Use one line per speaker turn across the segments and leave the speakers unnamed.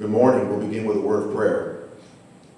Good morning. We'll begin with a word of prayer.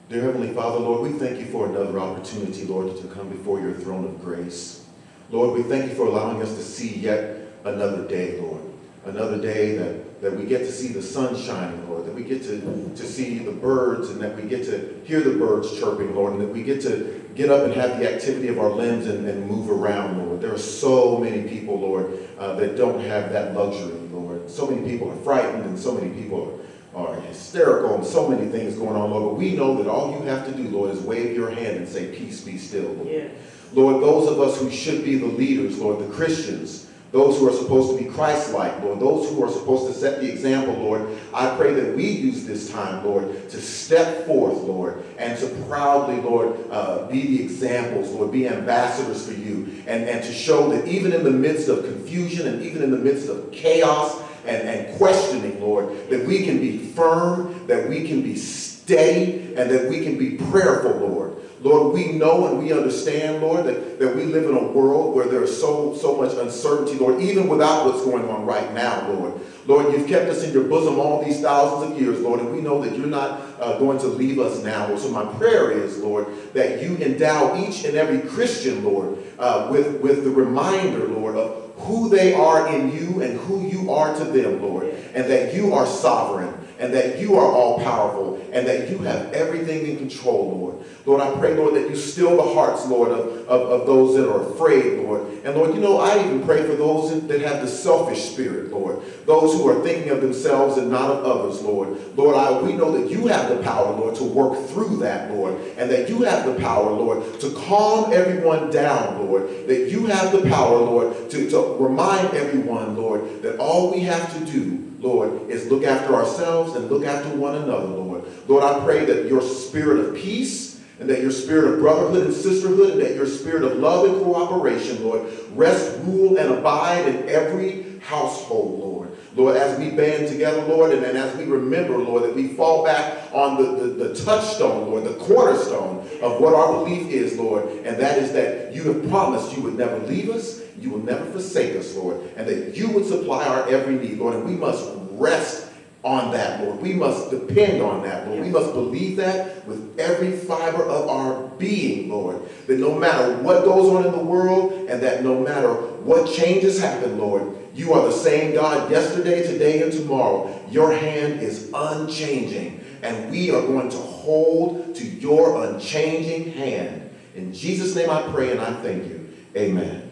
Dear Heavenly Father, Lord, we thank you for another opportunity, Lord, to come before your throne of grace. Lord, we thank you for allowing us to see yet another day, Lord. Another day that, that we get to see the sun shining, Lord, that we get to, to see the birds and that we get to hear the birds chirping, Lord, and that we get to get up and have the activity of our limbs and, and move around, Lord. There are so many people, Lord, uh, that don't have that luxury, Lord. So many people are frightened and so many people are, hysterical and so many things going on, Lord. But we know that all you have to do, Lord, is wave your hand and say, peace be still, Lord.
Yeah.
Lord, those of us who should be the leaders, Lord, the Christians, those who are supposed to be Christ-like, Lord, those who are supposed to set the example, Lord, I pray that we use this time, Lord, to step forth, Lord, and to proudly, Lord, uh, be the examples, Lord, be ambassadors for you, and, and to show that even in the midst of confusion and even in the midst of chaos and, and questioning, Lord, that we can be firm, that we can be steady, and that we can be prayerful, Lord. Lord, we know and we understand, Lord, that, that we live in a world where there is so, so much uncertainty, Lord, even without what's going on right now, Lord. Lord, you've kept us in your bosom all these thousands of years, Lord, and we know that you're not uh, going to leave us now. So my prayer is, Lord, that you endow each and every Christian, Lord, uh, with, with the reminder, Lord, of who they are in you and who you are to them, Lord, and that you are sovereign and that you are all powerful and that you have everything in control, Lord. Lord, I pray, Lord, that you still the hearts, Lord, of, of, of those that are afraid, Lord. And Lord, you know, I even pray for those that have the selfish spirit, Lord. Those who are thinking of themselves and not of others, Lord. Lord, I, we know that you have the power, Lord, to work through that, Lord. And that you have the power, Lord, to calm everyone down, Lord. That you have the power, Lord, to, to remind everyone, Lord, that all we have to do Lord, is look after ourselves and look after one another, Lord. Lord, I pray that your spirit of peace and that your spirit of brotherhood and sisterhood and that your spirit of love and cooperation, Lord, rest, rule, and abide in every household, Lord. Lord, as we band together, Lord, and, as we remember, Lord, that we fall back on the, the, the touchstone, Lord, the cornerstone of what our belief is, Lord, and that is that you have promised you would never leave us, you will never forsake us, Lord, and that you would supply our every need, Lord, and we must rest on that, Lord. We must depend on that, Lord. We must believe that with every fiber of our being, Lord. That no matter what goes on in the world and that no matter what changes happen, Lord, you are the same God yesterday, today, and tomorrow. Your hand is unchanging, and we are going to hold to your unchanging hand. In Jesus' name I pray and I thank you. Amen.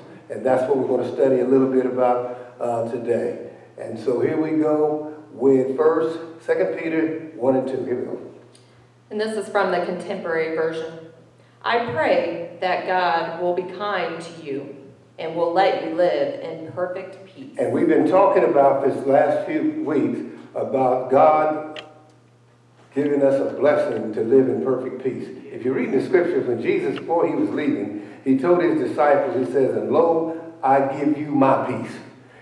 And
that's what we're going to study a little bit about uh, today. And so here we go with first, Second Peter 1 and 2. Here we go.
And this is from the contemporary version. I pray that God will be kind to you and will let you live in perfect peace.
And we've been talking about this last few weeks about God giving us a blessing to live in perfect peace. If you read the scriptures, when Jesus, before he was leaving, he told his disciples, he says, and lo, I give you my peace.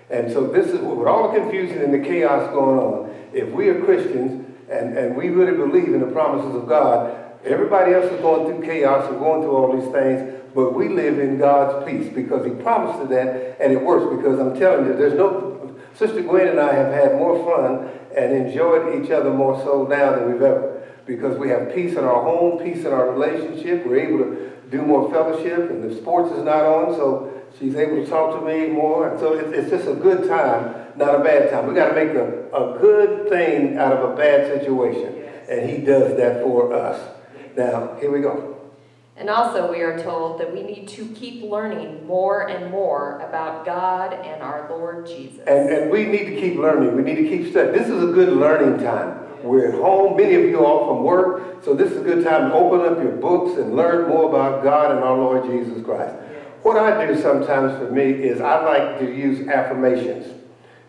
And so this is, with all the confusion and the chaos going on, if we are Christians and, and we really believe in the promises of God, everybody else is going through chaos and going through all these things, but we live in God's peace because he promised that and it works because I'm telling you, there's no, Sister Gwen and I have had more fun and enjoyed each other more so now than we've ever. Because we have peace in our home, peace in our relationship. We're able to do more fellowship, and the sports is not on, so she's able to talk to me more. And so it's, it's just a good time, not a bad time. We got to make a, a good thing out of a bad situation. Yes. And he does that for us. Now, here we go.
And also, we are told that we need to keep learning more and more about God and our Lord Jesus.
And, and we need to keep learning. We need to keep studying. This is a good learning time. We're at home, many of you are from work, so this is a good time to open up your books and learn more about God and our Lord Jesus Christ. What I do sometimes for me is I like to use affirmations.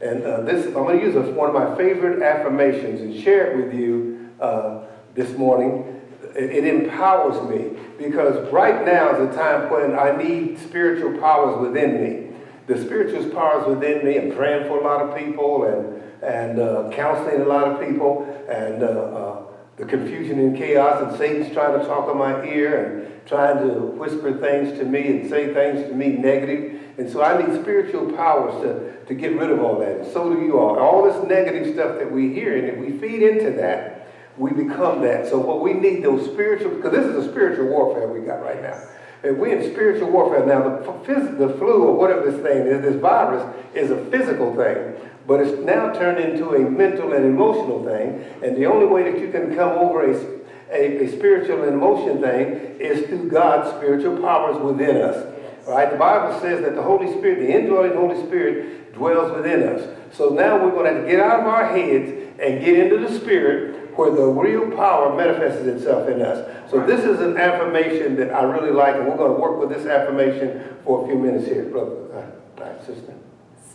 And uh, this, I'm going to use one of my favorite affirmations and share it with you uh, this morning it, it empowers me because right now is a time when I need spiritual powers within me. The spiritual powers within me. I'm praying for a lot of people and and uh, counseling a lot of people and uh, uh, the confusion and chaos and Satan's trying to talk in my ear and trying to whisper things to me and say things to me negative. And so I need spiritual powers to, to get rid of all that. And so do you all. All this negative stuff that we hear, and if we feed into that, we become that. So what we need those spiritual, because this is a spiritual warfare we got right now. And we're in spiritual warfare. Now, the, the flu or whatever this thing is, this virus, is a physical thing. But it's now turned into a mental and emotional thing. And the only way that you can come over a, a, a spiritual and emotion thing is through God's spiritual powers within us. Right? The Bible says that the Holy Spirit, the indwelling Holy Spirit, dwells within us. So now we're going to have to get out of our heads and get into the Spirit where the real power manifests itself in us. So this is an affirmation that I really like, and we're going to work with this affirmation for a few minutes here, brother, uh, uh, sister.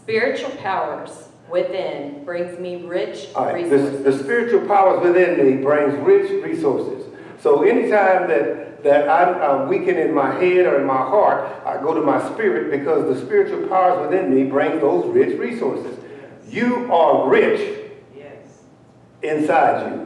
Spiritual powers within brings me rich
All right,
resources.
the spiritual powers within me brings rich resources. So anytime that, that I'm, I'm weakened in my head or in my heart, I go to my spirit because the spiritual powers within me bring those rich resources. You are rich yes. inside you.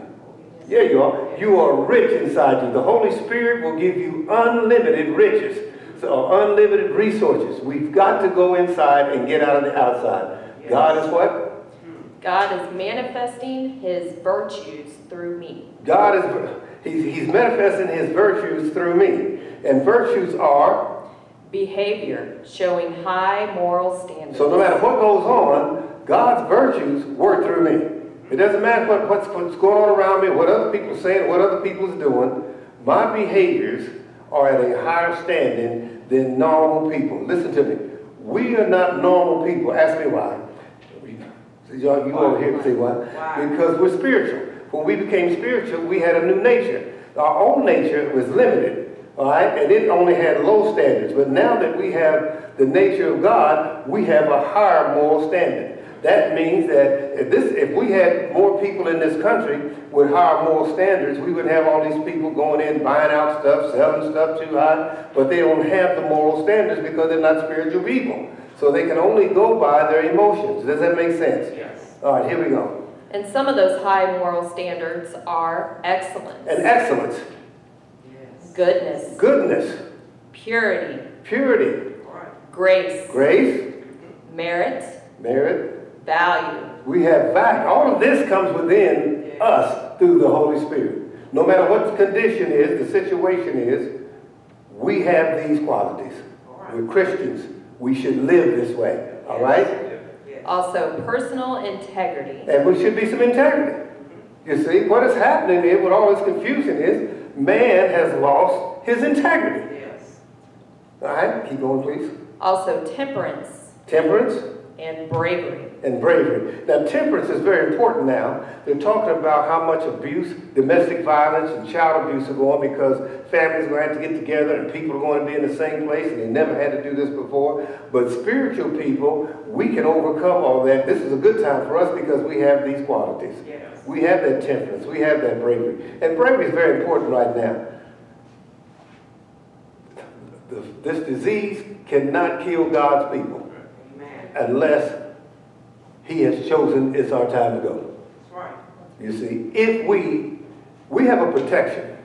Yeah, you are. You are rich inside you. The Holy Spirit will give you unlimited riches, so unlimited resources. We've got to go inside and get out of the outside. God is what?
God is manifesting his virtues through me.
God is, he's, he's manifesting his virtues through me. And virtues are,
Behavior showing high moral standards.
so no matter what goes on, God's virtues work through me. It doesn't matter what, what's, what's going on around me, what other people are saying, what other people's doing. My behaviors are at a higher standing than normal people. Listen to me. We are not normal people. Ask me why. Y'all, you over here say why? Because we're spiritual. When we became spiritual, we had a new nature. Our old nature was limited, all right, and it only had low standards. But now that we have the nature of God, we have a higher moral standard. That means that if this, if we had more people in this country with higher moral standards, we would have all these people going in, buying out stuff, selling stuff too high, but they don't have the moral standards because they're not spiritual people. So they can only go by their emotions. Does that make sense?
Yes.
All right, here we go.
And some of those high moral standards are excellence,
And excellence,
Yes.
goodness,
goodness,
purity,
purity,
Right.
grace,
grace,
merit,
merit.
Value.
We have value. All of this comes within us through the Holy Spirit. No matter what the condition is, the situation is, we have these qualities. We're Christians. We should live this way. All right?
Yes.
Also, personal integrity.
And we should be some integrity. You see, what is happening here with all this confusion is man has lost his integrity.
Yes.
All right? Keep going, please.
Also, temperance
Temperance
and bravery.
and bravery. Now, temperance is very important now. They're talking about how much abuse, domestic violence, and child abuse are going because families are going to have to get together and people are going to be in the same place and they never had to do this before. But spiritual people, we can overcome all that. This is a good time for us because we have these qualities.
Yes.
We have that temperance. We have that bravery. And bravery is very important right now. This disease cannot kill God's people. Unless he has chosen it's our time to go.
That's right.
You see, if we, we have a protection.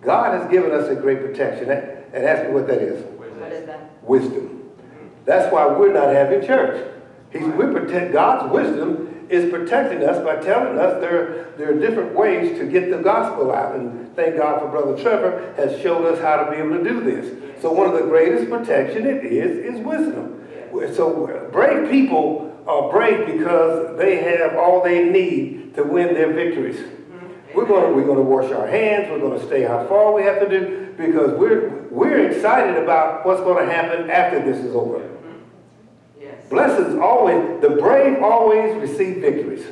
God has given us a great protection. And ask me what that is.
What is that?
Wisdom. Mm-hmm. That's why we're not having church. He's, we protect, God's wisdom is protecting us by telling us there, there are different ways to get the gospel out. And thank God for Brother Trevor has showed us how to be able to do this. So one of the greatest protection it is, is wisdom. So brave people are brave because they have all they need to win their victories. Mm-hmm. We're going to, we're going to wash our hands. We're going to stay how far we have to do because we're, we're excited about what's going to happen after this is over. Mm-hmm.
Yes.
Blessings always, the brave always receive victories.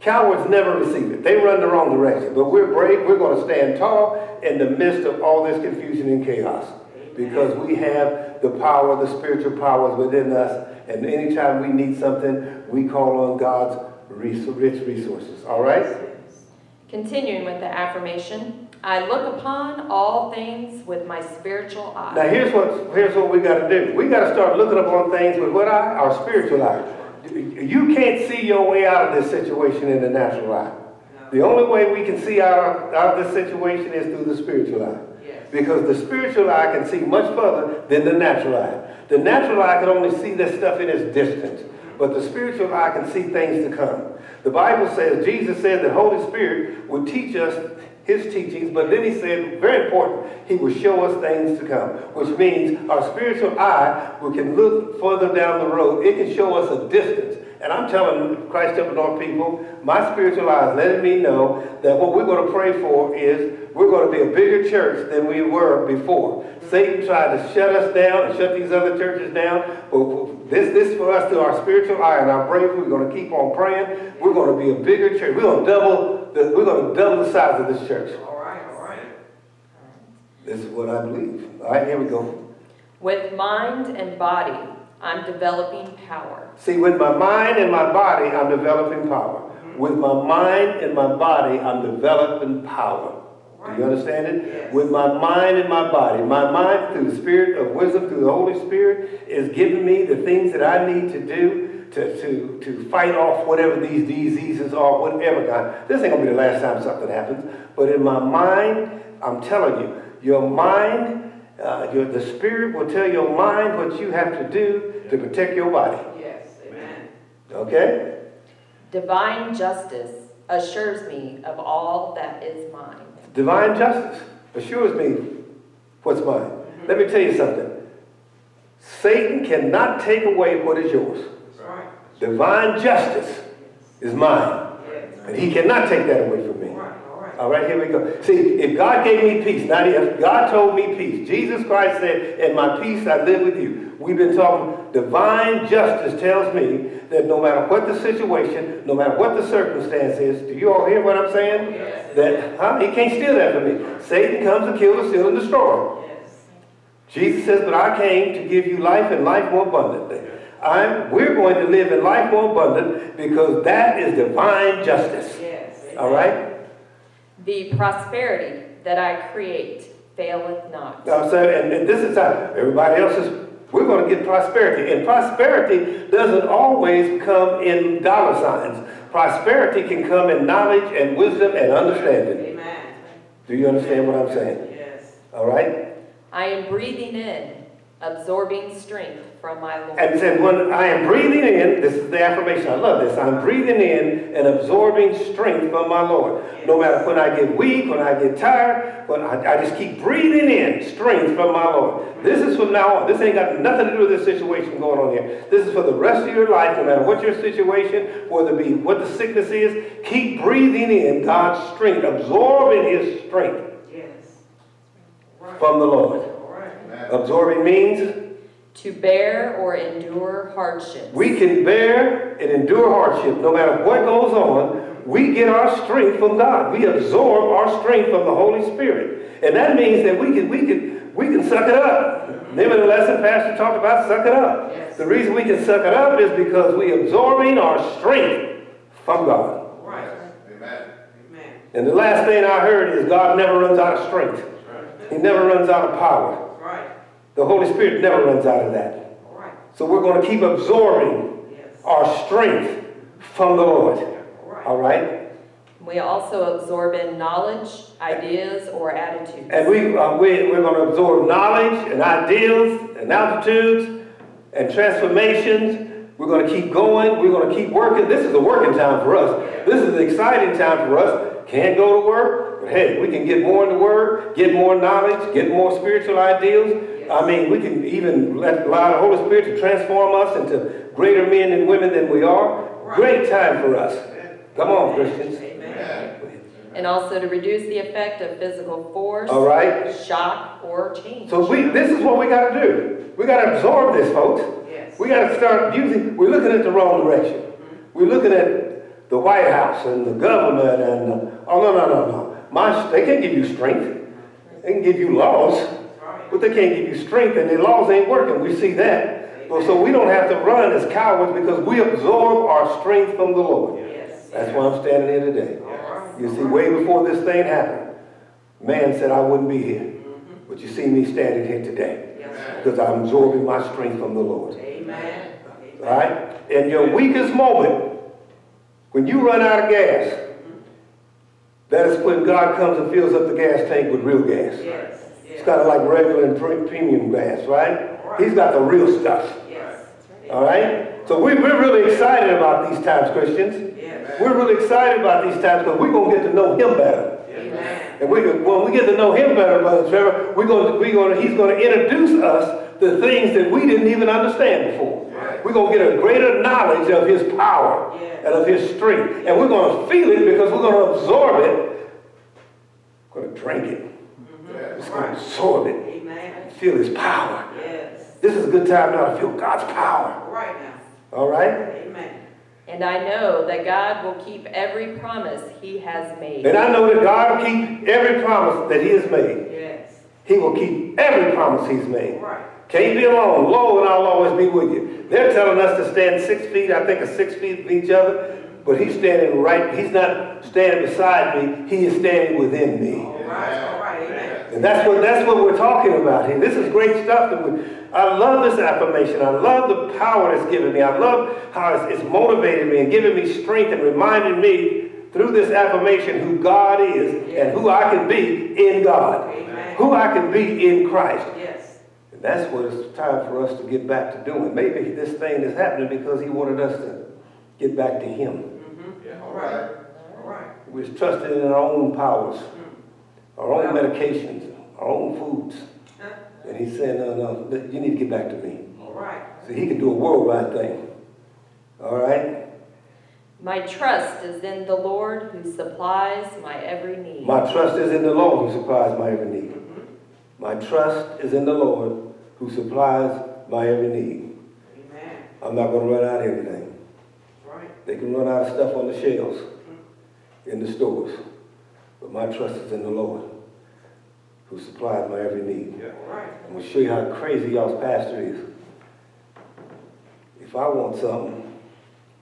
Cowards never receive it. They run the wrong direction. But we're brave. We're going to stand tall in the midst of all this confusion and chaos because we have the power, the spiritual powers within us. And anytime we need something, we call on God's rich resources. All right?
Continuing with the affirmation, I look upon all things with my spiritual eye.
Now here's what here's what we got to do. We got to start looking upon things with what eye? Our spiritual eye. You can't see your way out of this situation in the natural eye. The only way we can see out, out of this situation is through the spiritual eye. Because the spiritual eye can see much further than the natural eye. The natural eye can only see this stuff in its distance, but the spiritual eye can see things to come. The Bible says, Jesus said that Holy Spirit would teach us his teachings, but then he said, very important, he will show us things to come, which means our spiritual eye we can look further down the road. It can show us a distance And I'm telling Christ Temple North people, my spiritual eyes letting me know that what we're going to pray for is we're going to be a bigger church than we were before. Satan tried to shut us down and shut these other churches down. But this, this for us, through our spiritual eye and our bravery, we're going to keep on praying. We're going to be a bigger church. We're going to double the, we're going to double the size of this church.
All right, all right.
This is what I believe. All right, here we go.
With mind and body, I'm developing power.
See, with my mind and my body, I'm developing power. Mm-hmm. With my mind and my body, I'm developing power. Do you understand it?
Yes.
With my mind and my body. My mind, through the spirit of wisdom, through the Holy Spirit, is giving me the things that I need to do to, to, to fight off whatever these diseases are, whatever kind. This ain't gonna be the last time something happens. But in my mind, I'm telling you, your mind, uh, your, the spirit will tell your mind what you have to do to protect your body.
Yes, amen.
Okay?
Divine justice assures me of all that is mine.
Divine justice assures me what's mine. Let me tell you something. Satan cannot take away what is yours.
That's right.
Divine justice is mine.
Yes.
And he cannot take that away from me.
All right, all right.
All right, here we go. See, if God gave me peace, not if God told me peace. Jesus Christ said, in my peace I live with you. We've been talking, divine justice tells me that no matter what the situation, no matter what the circumstance is, do you all hear what I'm saying?
Yes.
That, huh? He can't steal that from me. Satan comes to kill, to steal, and destroy.
Yes.
Jesus says, but I came to give you life and life more abundantly. I'm, we're going to live in life more abundant because that is divine justice.
Yes.
All right?
The prosperity that I create faileth not.
Now, so, and, and this is how everybody else is, we're going to get prosperity. And prosperity doesn't always come in dollar signs. Prosperity can come in knowledge and wisdom and understanding.
Amen.
Do you understand what I'm saying?
Yes.
All right?
I am breathing in, absorbing strength from my Lord.
And said, when I am breathing in, this is the affirmation, I love this. I'm breathing in and absorbing strength from my Lord. No matter when I get weak, when I get tired, when I, I just keep breathing in strength from my Lord. This is from now on. This ain't got nothing to do with this situation going on here. This is for the rest of your life, no matter what your situation, whether it be what the sickness is, keep breathing in God's strength, absorbing his strength
Yes. Right.
from the Lord.
All right.
Absorbing means
To bear or endure hardship.
We can bear and endure hardship no matter what goes on. We get our strength from God. We absorb our strength from the Holy Spirit. And that means that we can, we can, we can suck it up. Remember the lesson Pastor talked about, suck it up.
Yes.
The reason we can suck it up is because we absorbing our strength from God.
All right.
Amen.
Amen.
And the last thing I heard is God never runs out of strength. He never runs out of power.
All right.
The Holy Spirit never runs out of that.
All right.
So we're going to keep absorbing
Yes.
our strength from the Lord.
All right.
All right?
We also absorb in knowledge, ideas, or attitudes.
And we, uh, we, we're going to absorb knowledge and ideas and altitudes and transformations. We're going to keep going. We're going to keep working. This is a working time for us. This is an exciting time for us. Can't go to work, but hey, we can get more in the Word, get more knowledge, get more spiritual ideals. I mean, we can even let allow the Holy Spirit to transform us into greater men and women than we are. Great time for us. Come on, Christians.
Amen.
And also to reduce the effect of physical force,
All right?
shock, or change.
So we, this is what we got to do. We got to absorb this, folks.
Yes.
We got to start using, we're looking at the wrong direction. We're looking at the White House and the government and, uh, oh, no, no, no, no. My, they can't give you strength. They can give you laws. But they can't give you strength and the laws ain't working. We see that. Well, so we don't have to run as cowards because we absorb our strength from the Lord.
Yes.
That's why I'm standing here today.
Right.
You see, way before this thing happened, man said I wouldn't be here. But you see me standing here today
Yes.
because I'm absorbing my strength from the Lord.
Amen.
Right? In your weakest moment, when you run out of gas, that is when God comes and fills up the gas tank with real gas.
Yes.
Kind of like regular and pre- premium gas, right? He's got the real stuff.
Yes.
All right? So we, we're really excited about these times, Christians.
Yes.
We're really excited about these times because we're going to get to know Him better.
Amen.
And we, when we get to know him better, Brother Trevor, we're going to, we're going to, he's going to introduce us to things that we didn't even understand before.
Right.
We're going to get a greater knowledge of his power
Yes.
and of his strength. And we're going to feel it because we're going to absorb it. We're going to drink it. It's going to
Right.
absorb it.
Amen.
Feel his power.
Yes.
This is a good time now to feel God's power.
All right now.
All right?
Amen.
And I know that God will keep every promise he has made.
And I know that God will keep every promise that he has made.
Yes.
He will keep every promise he's made.
All right.
Can't be alone. Lo, and I'll always be with you. They're telling us to stand six feet, I think, of six feet of each other. But he's standing right, he's not standing beside me, he is standing within me.
All right. All right. Amen.
And that's what that's what we're talking about here. This is great stuff. That we, I love this affirmation. I love the power it's given me. I love how it's, it's motivated me and given me strength and reminding me through this affirmation who God is and who I can be in God,
Amen.
who I can be in Christ.
Yes.
And that's what it's time for us to get back to doing. Maybe this thing is happening because he wanted us to get back to him.
Mm-hmm. All right. All right.
We're trusting in our own powers, our own medications, our own foods. And he said, no, no, you need to get back to me.
All right.
So he can do a worldwide thing. All right?
My trust is in the Lord who supplies my every need.
My trust is in the Lord who supplies my every need. My trust is in the Lord who supplies my every need.
Amen.
I'm not going to run out of anything.
All right.
They can run out of stuff on the shelves in the stores. But my trust is in the Lord who supplies my every need.
All right.
I'm going to show you how crazy y'all's pastor is. If I want something,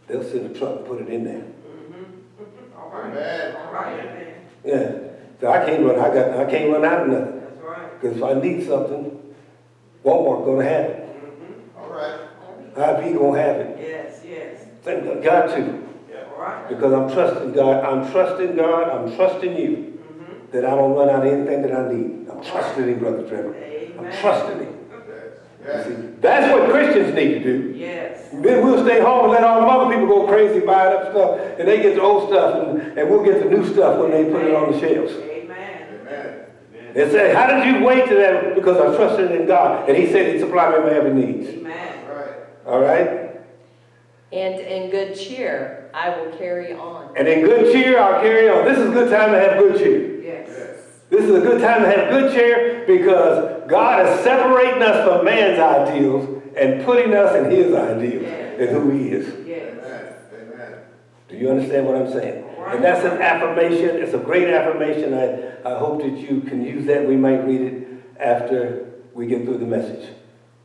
they'll send a truck and put it in there. Mm-hmm.
All right.
Amen.
All right. Amen.
Yeah. So I can't run, I got, I can't run out of nothing.
That's right.
Because if I need something, Walmart gonna have it. Mm-hmm.
All right.
IP gonna have it.
Yes. Yes.
Thank God, got to.
All right.
Because I'm trusting God, I'm trusting God, I'm trusting you. Mm-hmm. That I don't run out of anything that I need. I'm trusting Him, Brother Trevor. I'm trusting Him.
Yes.
See, that's what Christians need to do.
Yes.
Then we'll stay home and let all the other people go crazy buying up stuff, and they get the old stuff, and, and we'll get the new stuff when they put it on the shelves.
Amen.
Amen.
They say, how did you wait to that? Because I trusted in God, and He said He'd supply me my every needs.
Amen.
All right.
All right?
And in good cheer, I will carry on.
And in good cheer, I'll carry on. This is a good time to have good cheer.
Yes.
This is a good time to have good cheer because God is separating us from man's ideals and putting us in His ideals and who He is.
Yes.
Amen. Amen.
Do you understand what I'm saying? Right. And that's an affirmation. It's a great affirmation. I, I hope that you can use that. We might read it after we get through the message.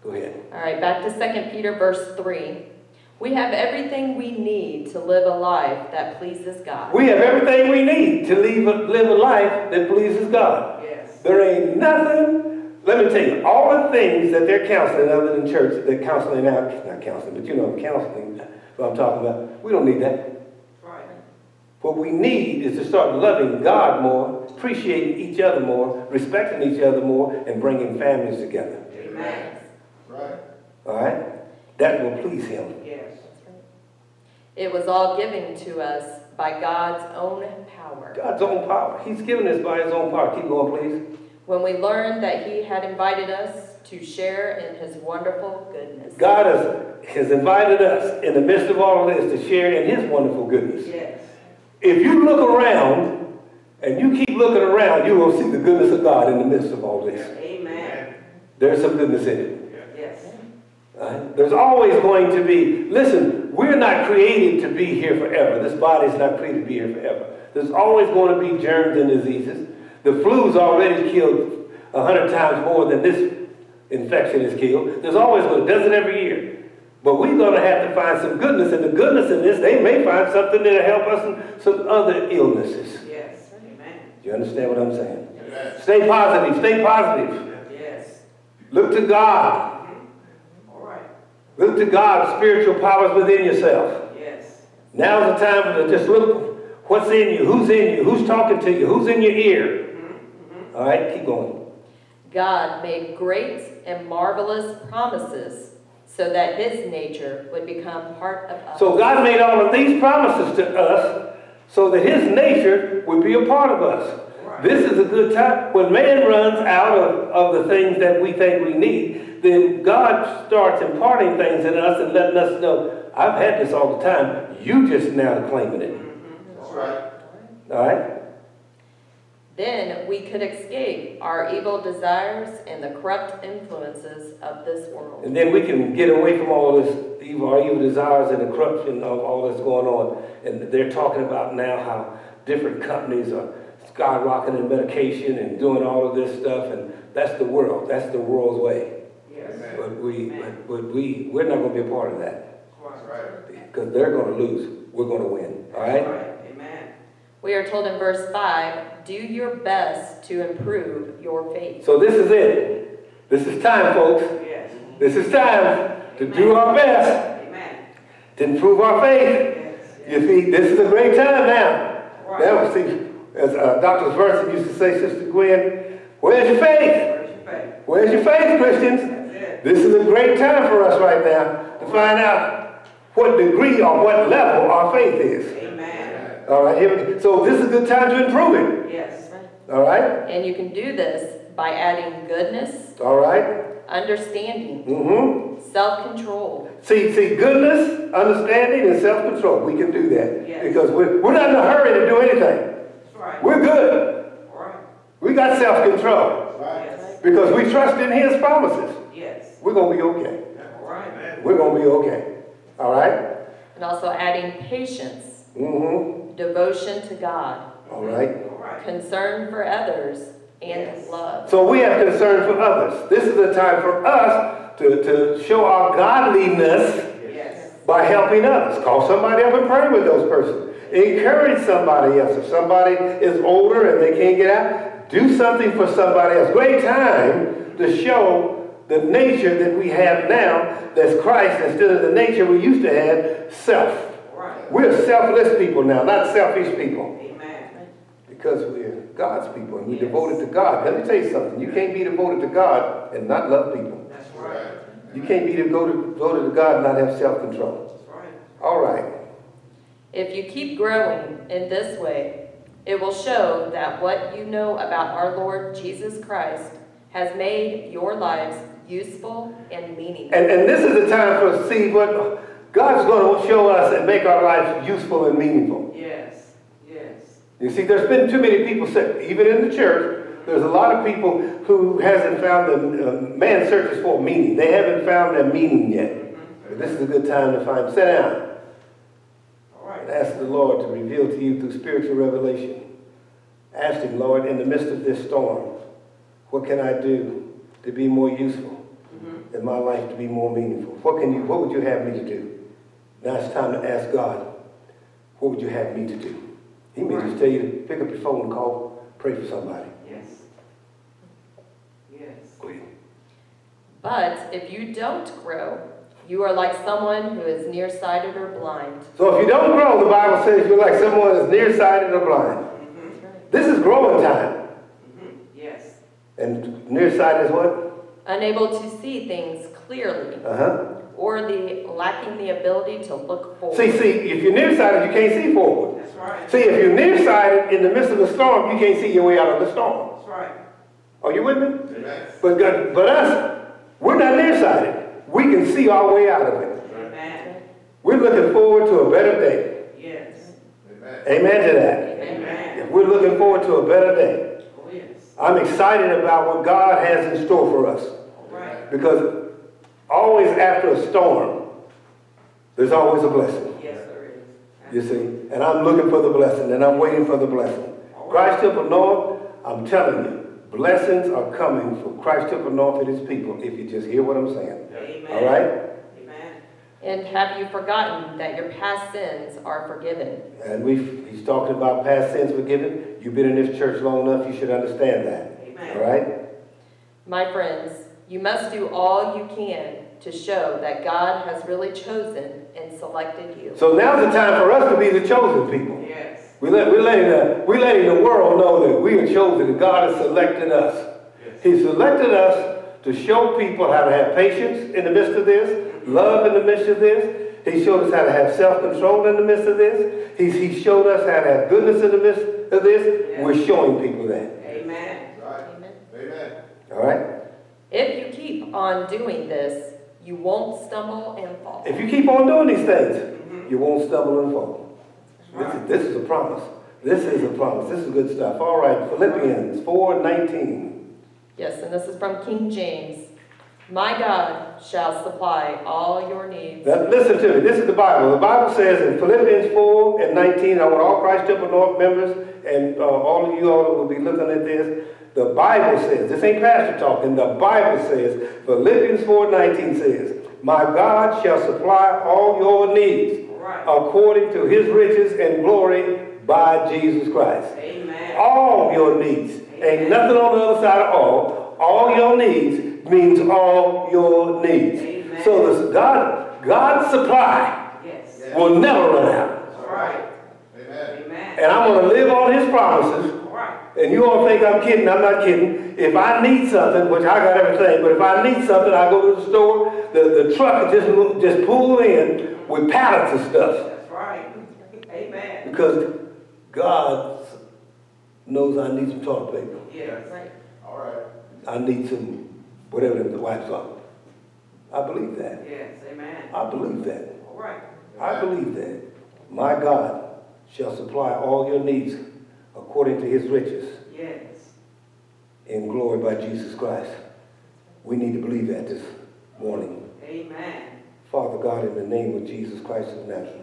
Go ahead.
All right, back to 2 Peter verse 3. We have everything we need to live a life that pleases God.
We have everything we need to live a, live a life that pleases God.
Yes.
There ain't nothing, let me tell you, all the things that they're counseling other than church, they're counseling out, not counseling, but you know, counseling, what I'm talking about. We don't need that.
Right.
What we need is to start loving God more, appreciating each other more, respecting each other more, and bringing families together.
Amen.
Right.
All right? That will please Him.
It was all given to us by God's own power.
God's own power. He's given us by His own power. Keep going, please.
When we learned that He had invited us to share in His wonderful goodness.
God has, has invited us in the midst of all of this to share in His wonderful goodness.
Yes.
If you look around and you keep looking around, you will see the goodness of God in the midst of all this.
Amen.
There's some goodness in it.
Yes.
Right? There's always going to be, listen, we're not created to be here forever. This body's not created to be here forever. There's always going to be germs and diseases. The flu's already killed a hundred times more than this infection is killed. There's always going to, does it every year. But we're going to have to find some goodness. And the goodness in this, they may find something that'll help us in some other illnesses.
Yes. Amen.
You understand what I'm saying?
Amen.
Stay positive, stay positive.
Yes.
Look to God.
All right.
Look to God, spiritual powers within yourself.
Yes.
Now's the time to just look what's in you, who's in you, who's talking to you, who's in your ear. Mm-hmm. All right, keep going.
God made great and marvelous promises so that His nature would become part of us.
So God made all of these promises to us so that his nature would be a part of us.
Right.
This is a good time. When man runs out of, of the things that we think we need, then God starts imparting things in us and letting us know, I've had this all the time. You just now claiming it.
That's right.
All right?
Then we could escape our evil desires and the corrupt influences of this world.
And then we can get away from all this evil, our evil desires and the corruption of all that's going on. And they're talking about now how different companies are skyrocketing medication and doing all of this stuff. And that's the world. That's the world's way.
Yes.
But we, but, but we, we're not going to be a part of that
Right.
because they're going to lose. We're going to win. All right?
Amen.
We are told in verse 5 do your best to improve your faith.
So this is it. This is time, folks.
Yes.
This is time to do our best
Amen.
to improve our faith.
Yes.
You see, this is a great time now.
Right.
Now, see, as uh, Dr. Verson used to say, Sister Gwen, where's your faith?
Where's your faith?
Where's your faith, Christians? This is a great time for us right now to find out what degree or what level our faith is.
Amen.
All right, so this is a good time to improve it.
Yes.
All right,
And you can do this by adding goodness,
all right.
understanding,
Mm-hmm.
self control,
See, see, goodness, understanding, and self-control. We can do that
Yes.
because we're, we're not in a hurry to do anything.
That's right.
We're good.
All right.
We got self-control
Yes.
because we trust in His promises.
Yes.
We're gonna be okay.
All right.
We're gonna be okay. All right.
and also adding patience,
Mm-hmm.
devotion to God,
All right.
All right.
concern for others, and
Yes.
love.
So we have concern for others. This is the time for us to, to show our godliness
Yes.
by helping others. Call somebody up and pray with those persons. Encourage somebody else. If somebody is older and they can't get out, do something for somebody else. Great time to show the nature that we have now that's Christ instead of the nature we used to have, self.
Right.
We're selfless people now, not selfish people.
Amen.
Because we're God's people and we're
Yes.
devoted to God. Let me tell you something. You can't be devoted to God and not love people.
That's right.
You can't be devoted, devoted to God and not have self-control.
That's right.
All right.
If you keep growing in this way, it will show that what you know about our Lord Jesus Christ has made your lives useful and meaningful.
And, and this is the time for us to see what God's going to show us and make our lives useful and meaningful.
Yes. Yes.
You see, there's been too many people, say, even in the church, there's a lot of people who hasn't found the, uh, man searches for meaning. They haven't found their meaning yet. But this is a good time to find, sit down
All
and ask the Lord to reveal to you through spiritual revelation. Ask him, Lord, in the midst of this storm, what can I do to be more useful? Mm-hmm. in my life to be more meaningful? What can you, what would you have me to do? Now it's time to ask God, what would you have me to do? He may just tell you to pick up your phone and call, pray for somebody.
Yes. Yes.
But if you don't grow, you are like someone who is nearsighted or blind.
So if you don't grow, the Bible says you're like someone that's nearsighted or blind.
Mm-hmm.
This is growing time.
Mm-hmm. Yes.
And nearsighted is what?
Unable to see things clearly,
Uh-huh.
or the lacking the ability to look forward.
See, see, if you're nearsighted, you can't see forward.
That's right.
See, if you're nearsighted in the midst of a storm, you can't see your way out of the storm.
That's right.
Are you with me? Yes. But, God, but us, we're not nearsighted. We can see our way out of it.
Amen.
We're looking forward to a better day.
Yes.
Amen to that.
Amen.
We're looking forward to a better day.
Oh, yes.
I'm excited about what God has in store for us.
All right.
Because always after a storm, there's always a blessing.
Yes, there is.
You see? And I'm looking for the blessing, and I'm waiting for the blessing. Christ Temple North, I'm telling you, blessings are coming for Christ Temple North and his people if you just hear what I'm saying.
Amen.
All right?
Amen.
And have you forgotten that your past sins are forgiven?
And we've, he's talking about past sins forgiven. You've been in this church long enough, you should understand that.
Amen.
All right?
My friends, you must do all you can to show that God has really chosen and selected you.
So now's the time for us to be the chosen people.
Yes.
We let, we're, letting the, we're letting the world know that we are chosen, that God has selected us. He selected us to show people how to have patience in the midst of this, love in the midst of this. He showed us how to have self-control in the midst of this. He's, he showed us how to have goodness in the midst of this, we're showing people that.
Amen.
Right.
Amen.
Amen.
All right?
If you keep on doing this, you won't stumble and fall.
If you keep on doing these things, mm-hmm. you won't stumble and fall. This is, this is a promise. This is a promise. This is good stuff. All right, Philippians 4 19.
Yes, and this is from King James. My God shall supply all your needs.
Now, listen to me. This is the Bible. The Bible says in Philippians 4 and 19, I want all Christ Temple North members and uh, all of you all that will be looking at this. The Bible says, this ain't pastor talking, the Bible says, Philippians 4 19 says, My God shall supply all your needs
Right.
according to his riches and glory by Jesus Christ.
Amen.
All your needs. Ain't nothing on the other side of all. All your needs means all your needs.
Amen.
So this God, God's supply
Yes.
will never run out.
That's right.
Amen.
Amen.
And I'm going to live on his promises.
Right.
And you all think I'm kidding. I'm not kidding. If I need something, which I got everything, but if I need something, I go to the store. The, the truck just, just pull in with pallets of stuff.
That's right. Amen.
Because God knows I need some toilet paper.
Yeah.
Right.
All right.
I need some, whatever the wipes are. I believe that.
Yes. Amen.
I believe that.
All right.
I believe that. My God shall supply all your needs according to his riches
Yes.
in glory by Jesus Christ. We need to believe that this morning.
Amen.
Father God, in the name of Jesus Christ of Nazareth,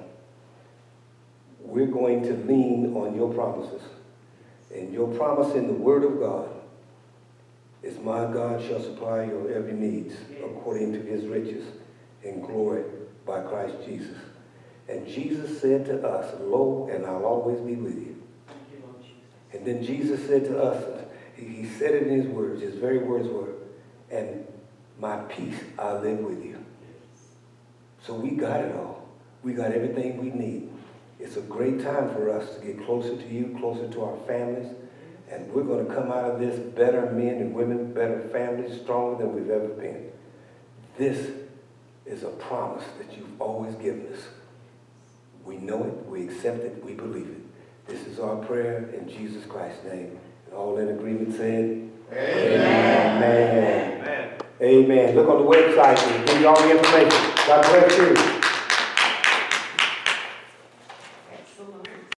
we're going to lean on your promises. And your promise in the Word of God is, My God shall supply your every needs according to his riches in glory by Christ Jesus. And Jesus said to us, Lo, and I'll always be with you. And then Jesus said to us, he said it in his words, his very words were, and my peace I live with you. So we got it all. We got everything we need. It's a great time for us to get closer to you, closer to our families. And we're going to come out of this better men and women, better families, stronger than we've ever been. This is a promise that you've always given us. We know it, we accept it, we believe it. This is our prayer in Jesus Christ's name. And all in agreement said,
Amen.
Amen. Amen. Look on the website and give you all the information. God bless you.